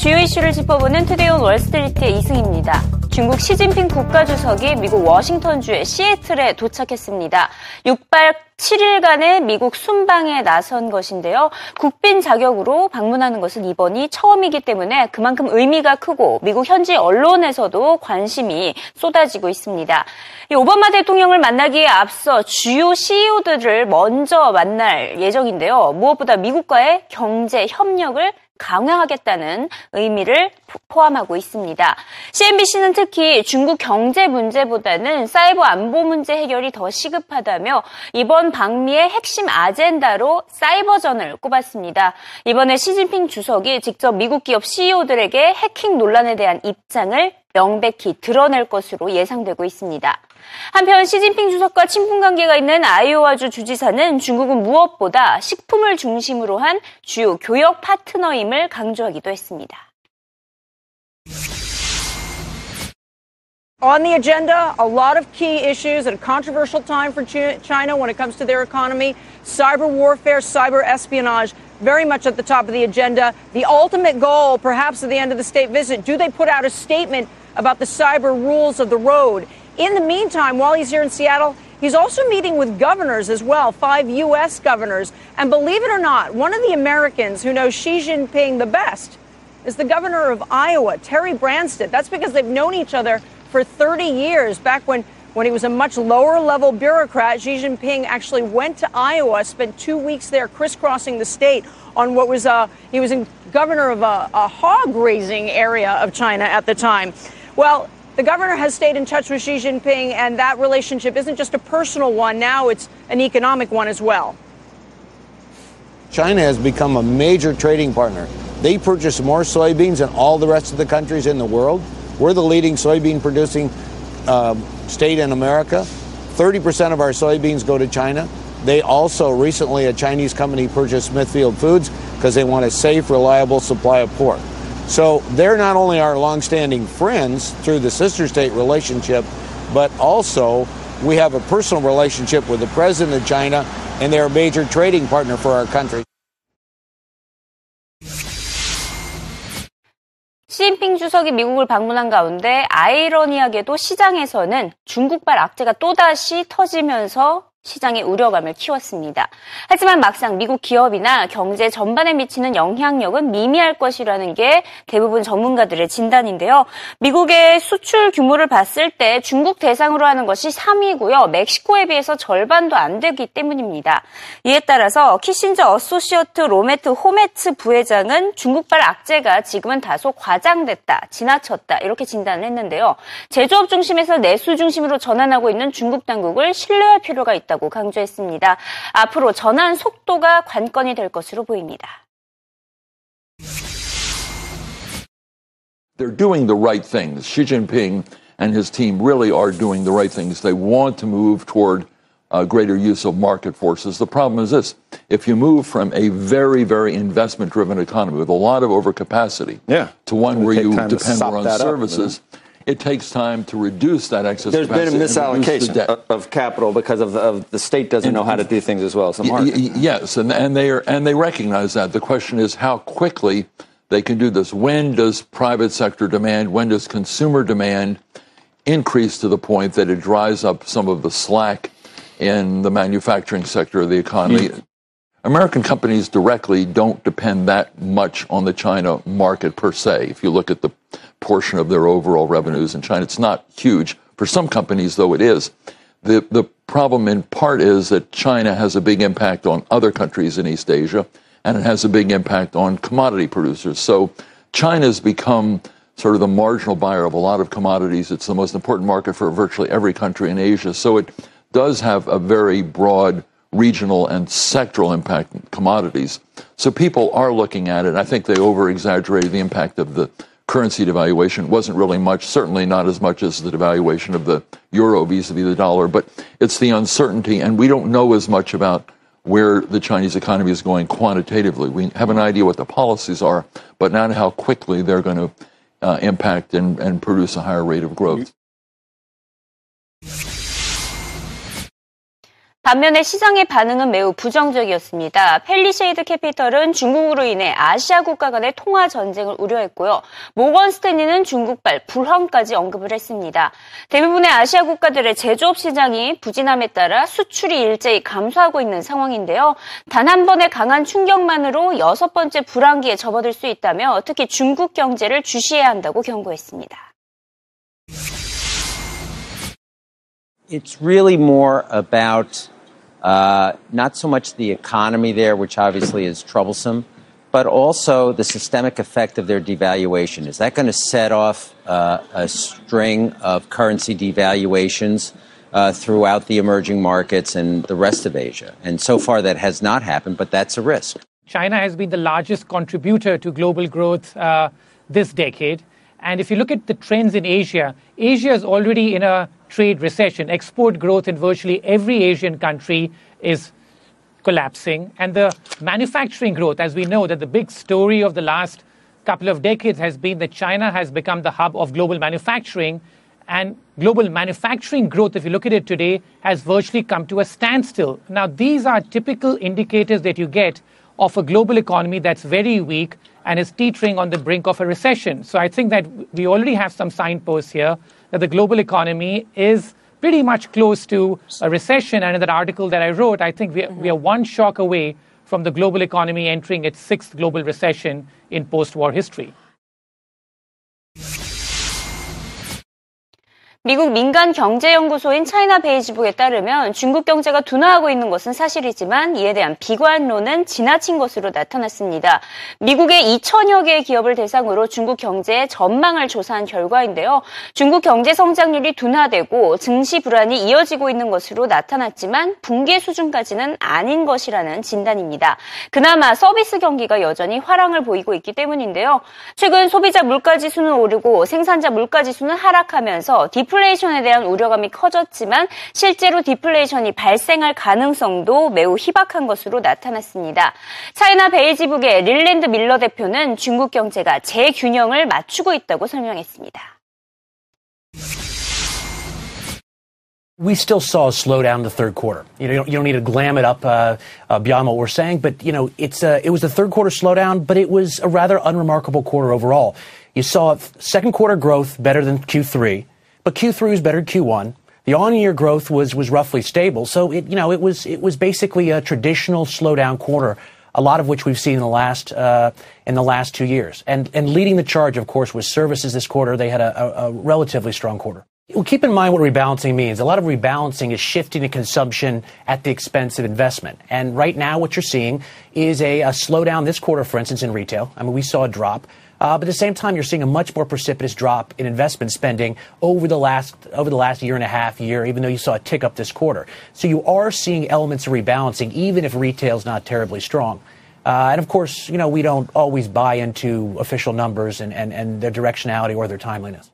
주요 이슈를 짚어보는 Today on Wall Street의 이승입니다. 중국 시진핑 국가주석이 미국 워싱턴주의 시애틀에 도착했습니다. 6박 7일간의 미국 순방에 나선 것인데요. 국빈 자격으로 방문하는 것은 이번이 처음이기 때문에 그만큼 의미가 크고 미국 현지 언론에서도 관심이 쏟아지고 있습니다. 오바마 대통령을 만나기에 앞서 주요 CEO들을 먼저 만날 예정인데요. 무엇보다 미국과의 경제 협력을 강화하겠다는 의미를 포함하고 있습니다. CNBC는 특히 중국 경제 문제보다는 사이버 안보 문제 해결이 더 시급하다며 이번 방미의 핵심 아젠다로 사이버전을 꼽았습니다. 이번에 시진핑 주석이 직접 미국 기업 CEO들에게 해킹 논란에 대한 입장을 명백히 드러낼 것으로 예상되고 있습니다. 한편 시진핑 주석과 친분 관계가 있는 아이오와주 주지사는 중국은 무엇보다 식품을 중심으로 한 주요 교역 파트너임을 강조하기도 했습니다. On the agenda, a lot of key issues at a controversial time for China when it comes to their economy. Cyber warfare, cyber espionage, very much at the top of the agenda. The ultimate goal, perhaps at the end of the state visit, do they put out a statement about the cyber rules of the road? In the meantime, while he's here in Seattle, he's also meeting with governors as well, five U.S. governors. And believe it or not, one of the Americans who knows Xi Jinping the best is the governor of Iowa, Terry Branstad. That's because they've known each other for 30 years. Back when, when he was a much lower level bureaucrat, Xi Jinping actually went to Iowa, spent two weeks there crisscrossing the state on what was, uh, he was governor of a, a hog raising area of China at the time. Well, the governor has stayed in touch with Xi Jinping, and that relationship isn't just a personal one, now it's an economic one as well. China has become a major trading partner. They purchase more soybeans than all the rest of the countries in the world. We're the leading soybean producing uh, state in America. 30% of our soybeans go to China. They also recently, a Chinese company purchased Smithfield Foods because they want a safe, reliable supply of pork. So they're not only our longstanding friends through the sister state relationship, but also we have a personal relationship with the president of China, and they're a major trading partner for our country. 시진핑 주석이 미국을 방문한 가운데 아이러니하게도 시장에서는 중국발 악재가 또다시 터지면서 시장의 우려감을 키웠습니다. 하지만 막상 미국 기업이나 경제 전반에 미치는 영향력은 미미할 것이라는 게 대부분 전문가들의 진단인데요. 미국의 수출 규모를 봤을 때 중국 대상으로 하는 것이 3위고요. 멕시코에 비해서 절반도 안 되기 때문입니다. 이에 따라서 키신저 어소시어트 로메트 호메츠 부회장은 중국발 악재가 지금은 다소 과장됐다, 지나쳤다 이렇게 진단을 했는데요. 제조업 중심에서 내수 중심으로 전환하고 있는 중국 당국을 신뢰할 필요가 있다. 있다고 강조했습니다. 앞으로 전환 속도가 관건이 될 것으로 보입니다. They're doing the right things. Xi Jinping and his team really are doing the right things. They want to move toward uh, greater use of market forces. The problem is this if you move from a very, very investment driven economy with a lot of overcapacity yeah. to one where you depend more on services, up, it takes time to reduce that excess There's capacity. been a misallocation of, of, capital because of, of, the state doesn't and, know how to do things as well as the market. Y- yes, and, and they are and they recognize that. The question is how quickly they can do this. When does private sector demand, when does consumer demand increase to the point that it dries up some of the slack in the manufacturing sector of the economy? American companies directly don't depend that much on the China market per se. If you look at the portion of their overall revenues in China, it's not huge. For some companies, though, it is. The, the problem in part is that China has a big impact on other countries in East Asia, and it has a big impact on commodity producers. So China's become sort of the marginal buyer of a lot of commodities. It's the most important market for virtually every country in Asia. So it does have a very broad regional and sectoral impact commodities. So people are looking at it. I think they over exaggerated the impact of the currency devaluation. It wasn't really much, certainly not as much as the devaluation of the euro vis a vis the dollar, but it's the uncertainty, and we don't know as much about where the Chinese economy is going quantitatively. We have an idea what the policies are, but not how quickly they're going to uh, impact and, and produce a higher rate of growth. 반면에 시장의 반응은 매우 부정적이었습니다. 펠리쉐이드 캐피털은 중국으로 인해 아시아 국가 간의 통화 전쟁을 우려했고요. 모건 스탠리는 중국발 불황까지 언급을 했습니다. 대부분의 아시아 국가들의 제조업 시장이 부진함에 따라 수출이 일제히 감소하고 있는 상황인데요. 단 한 번의 강한 충격만으로 여섯 번째 불황기에 접어들 수 있다며 특히 중국 경제를 주시해야 한다고 경고했습니다. It's really more about uh, not so much the economy there, which obviously is troublesome, but also the systemic effect of their devaluation. Is that going to set off uh, a string of currency devaluations uh, throughout the emerging markets and the rest of Asia? And so far, that has not happened, but that's a risk. China has been the largest contributor to global growth uh, this decade. And if you look at the trends in Asia, Asia is already in a trade recession. Export growth in virtually every Asian country is collapsing. And the manufacturing growth, as we know, that the big story of the last couple of decades has been that China has become the hub of global manufacturing. And global manufacturing growth, if you look at it today, has virtually come to a standstill. Now, these are typical indicators that you get of a global economy that's very weak and is teetering on the brink of a recession. So I think that we already have some signposts here that the global economy is pretty much close to a recession. And in that article that I wrote, I think we, we are one shock away from the global economy entering its sixth global recession in post war history. 미국 민간 경제연구소인 차이나 베이지북에 따르면 중국 경제가 둔화하고 있는 것은 사실이지만 이에 대한 비관론은 지나친 것으로 나타났습니다. 미국의 2천여 개의 기업을 대상으로 중국 경제의 전망을 조사한 결과인데요. 중국 경제 성장률이 둔화되고 증시 불안이 이어지고 있는 것으로 나타났지만 붕괴 수준까지는 아닌 것이라는 진단입니다. 그나마 서비스 경기가 여전히 화랑을 보이고 있기 때문인데요. 최근 소비자 물가 지수는 오르고 생산자 물가 지수는 하락하면서 디 플레이션에 대한 우려감이 커졌지만 실제로 디플레이션이 발생할 가능성도 매우 희박한 것으로 나타났습니다. 차이나 베이지북의 릴랜드 밀러 대표는 중국 경제가 재균형을 맞추고 있다고 설명했습니다. we still saw a slowdown in the third quarter. You know, you don't, you don't need to glam it up uh, uh, beyond what we're saying, but you know, it's uh, it was the third quarter slowdown, but it was a rather unremarkable quarter overall. You saw second quarter growth better than Q3, but Q3 was better than Q1. The on-year growth was was roughly stable, so it you know it was it was basically a traditional slowdown quarter. A lot of which we've seen in the last uh, in the last two years, and and leading the charge, of course, was services this quarter. They had a, a, a relatively strong quarter. Well, keep in mind what rebalancing means. A lot of rebalancing is shifting to consumption at the expense of investment. And right now, what you're seeing is a, a slowdown this quarter, for instance, in retail. I mean, we saw a drop. Uh, but at the same time, you're seeing a much more precipitous drop in investment spending over the last over the last year and a half, year. Even though you saw a tick up this quarter, so you are seeing elements of rebalancing, even if retail's not terribly strong. Uh, and of course, you know we don't always buy into official numbers and, and, and their directionality or their timeliness.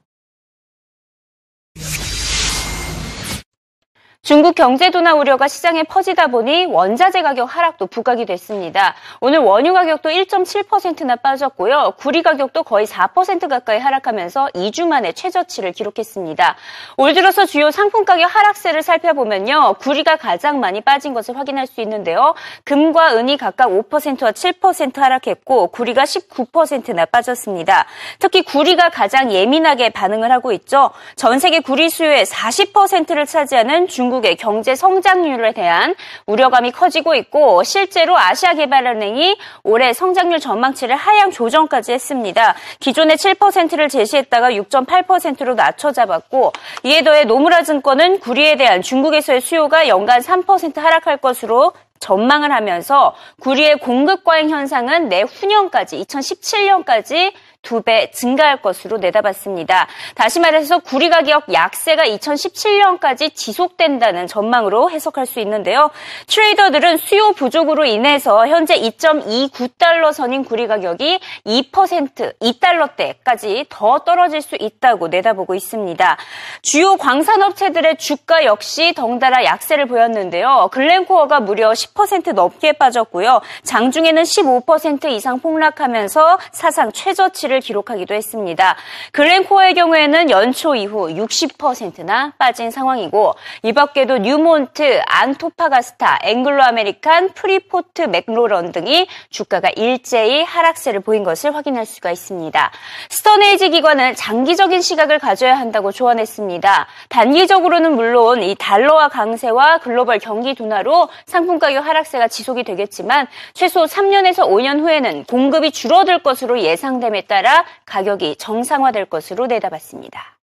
중국 경제 둔화 우려가 시장에 퍼지다 보니 원자재 가격 하락도 부각이 됐습니다. 오늘 원유 가격도 1.7%나 빠졌고요. 구리 가격도 거의 4% 가까이 하락하면서 2주 만에 최저치를 기록했습니다. 올 들어서 주요 상품 가격 하락세를 살펴보면요. 구리가 가장 많이 빠진 것을 확인할 수 있는데요. 금과 은이 각각 5%와 7% 하락했고 구리가 19%나 빠졌습니다. 특히 구리가 가장 예민하게 반응을 하고 있죠. 전 세계 구리 수요의 40%를 차지하는 중국 중국의 경제 성장률에 대한 우려감이 커지고 있고 실제로 아시아개발은행이 올해 성장률 전망치를 하향 조정까지 했습니다. 기존의 7%를 제시했다가 6.8%로 낮춰 잡았고 이에 더해 노무라 증권은 구리에 대한 중국에서의 수요가 연간 3% 하락할 것으로 전망을 하면서 구리의 공급 과잉 현상은 내후년까지 2017년까지 두 배 증가할 것으로 내다봤습니다. 다시 말해서 구리 가격 약세가 2017년까지 지속된다는 전망으로 해석할 수 있는데요. 트레이더들은 수요 부족으로 인해서 현재 2.29달러 선인 구리 가격이 2% 2달러대까지 더 떨어질 수 있다고 내다보고 있습니다. 주요 광산업체들의 주가 역시 덩달아 약세를 보였는데요. 글렌코어가 무려 10% 넘게 빠졌고요. 장중에는 15% 이상 폭락하면서 사상 최저치를 하락세를 기록하기도 했습니다. 글렌코어의 경우에는 연초 이후 60%나 빠진 상황이고 이 밖에도 뉴몬트, 안토파가스타, 앵글로 아메리칸, 프리포트 맥모란 등이 주가가 일제히 하락세를 보인 것을 확인할 수가 있습니다. 스톤에이지 기관은 장기적인 시각을 가져야 한다고 조언했습니다. 단기적으로는 물론 이 달러화 강세와 글로벌 경기 둔화로 상품 가격 하락세가 지속이 되겠지만 최소 3년에서 5년 후에는 공급이 줄어들 것으로 예상됨에 따라 가격이 정상화될 것으로 내다봤습니다.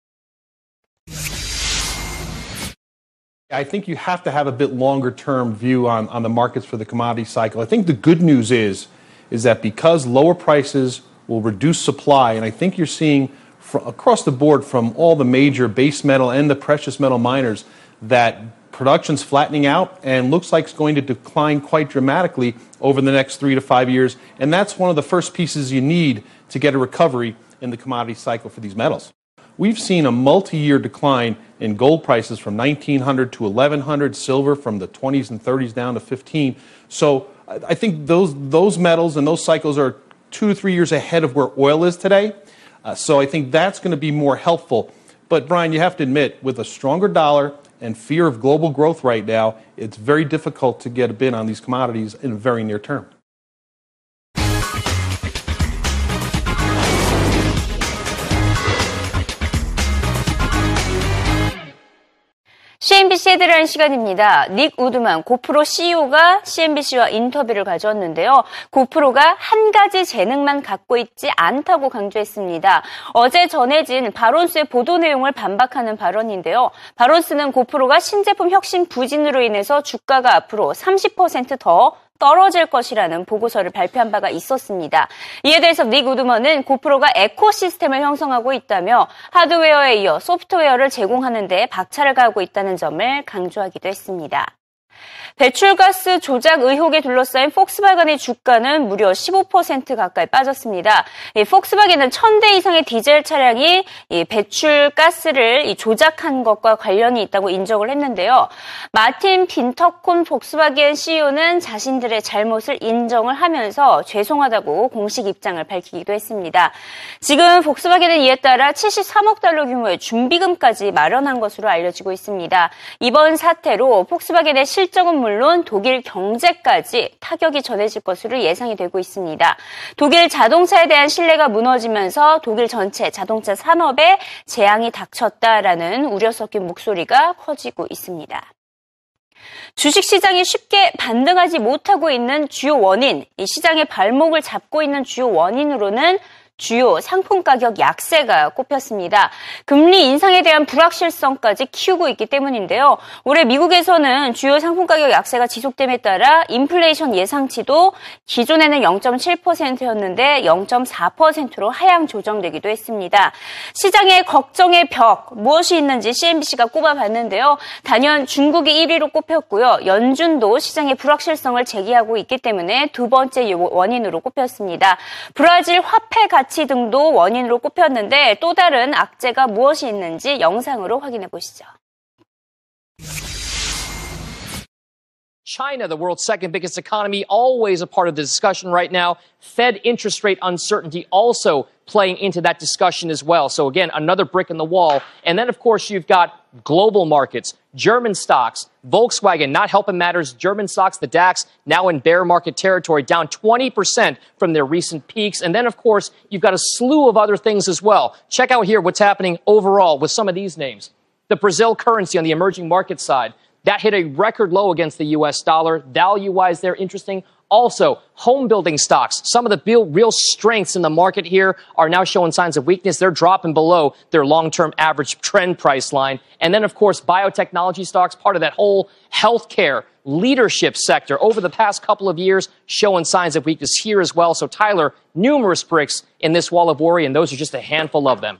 I think you have to have a bit longer term view on, on the markets for the commodity cycle. I think the good news is is that because lower prices will reduce supply, and I think you're seeing across the board from all the major base metal and the precious metal miners that production's flattening out and looks like it's going to decline quite dramatically over the next three to five years. And that's one of the first pieces you need to get a recovery in the commodity cycle for these metals. We've seen a multi year decline in gold prices from 1900 to 1100, silver from the 20s and 30s down to 15. So I think those, those metals and those cycles are two to three years ahead of where oil is today. Uh, so I think that's going to be more helpful. But Brian, you have to admit, with a stronger dollar and fear of global growth right now, it's very difficult to get a bid on these commodities in the very near term. CNBC 헤드라인 시간입니다. 닉 우드만 고프로 CEO가 CNBC와 인터뷰를 가졌는데요. 고프로가 한 가지 재능만 갖고 있지 않다고 강조했습니다. 어제 전해진 바론스의 보도 내용을 반박하는 발언인데요. 바론스는 고프로가 신제품 혁신 부진으로 인해서 주가가 앞으로 30%더 떨어질 것이라는 보고서를 발표한 바가 있었습니다. 이에 대해서 닉 우드먼은 고프로가 에코시스템을 형성하고 있다며 하드웨어에 이어 소프트웨어를 제공하는 데 박차를 가하고 있다는 점을 강조하기도 했습니다. 배출가스 조작 의혹에 둘러싸인 폭스바겐의 주가는 무려 15% 가까이 빠졌습니다. 이 폭스바겐은 1000대 이상의 디젤 차량이 이 배출가스를 조작한 것과 관련이 있다고 인정을 했는데요. 마틴 빈터콘 폭스바겐 CEO는 자신들의 잘못을 인정을 하면서 죄송하다고 공식 입장을 밝히기도 했습니다. 지금 폭스바겐은 이에 따라 73억 달러 규모의 준비금까지 마련한 것으로 알려지고 있습니다. 이번 사태로 폭스바겐의 실적은 물론 독일 경제까지 타격이 전해질 것으로 예상이 되고 있습니다. 독일 자동차에 대한 신뢰가 무너지면서 독일 전체 자동차 산업에 재앙이 닥쳤다라는 우려 섞인 목소리가 커지고 있습니다. 주식시장이 쉽게 반등하지 못하고 있는 주요 원인, 이 시장의 발목을 잡고 있는 주요 원인으로는 주요 상품 가격 약세가 꼽혔습니다. 금리 인상에 대한 불확실성까지 키우고 있기 때문인데요. 올해 미국에서는 주요 상품 가격 약세가 지속됨에 따라 인플레이션 예상치도 기존에는 0.7%였는데 0.4%로 하향 조정되기도 했습니다. 시장의 걱정의 벽 무엇이 있는지 CNBC가 꼽아봤는데요. 단연 중국이 1위로 꼽혔고요. 연준도 시장의 불확실성을 제기하고 있기 때문에 두 번째 원인으로 꼽혔습니다. 브라질 화폐 가치 가치 등도 원인으로 꼽혔는데 또 다른 악재가 무엇이 있는지 영상으로 확인해 보시죠. China, the world's second biggest economy, always a part of the discussion right now. Fed interest rate uncertainty also playing into that discussion as well. So again, another brick in the wall. And then of course you've got global markets, German stocks, Volkswagen not helping matters. German stocks, the DAX now in bear market territory, down 20% from their recent peaks. And then of course you've got a slew of other things as well. Check out here what's happening overall with some of these names. The Brazil currency on the emerging market side, that hit a record low against the US dollar. Value wise, they're interesting. Also, home building stocks. Some of the real strengths in the market here are now showing signs of weakness. They're dropping below their long term average trend price line. And then, of course, biotechnology stocks, part of that whole healthcare leadership sector over the past couple of years, showing signs of weakness here as well. So, Tyler, numerous bricks in this wall of worry, and those are just a handful of them.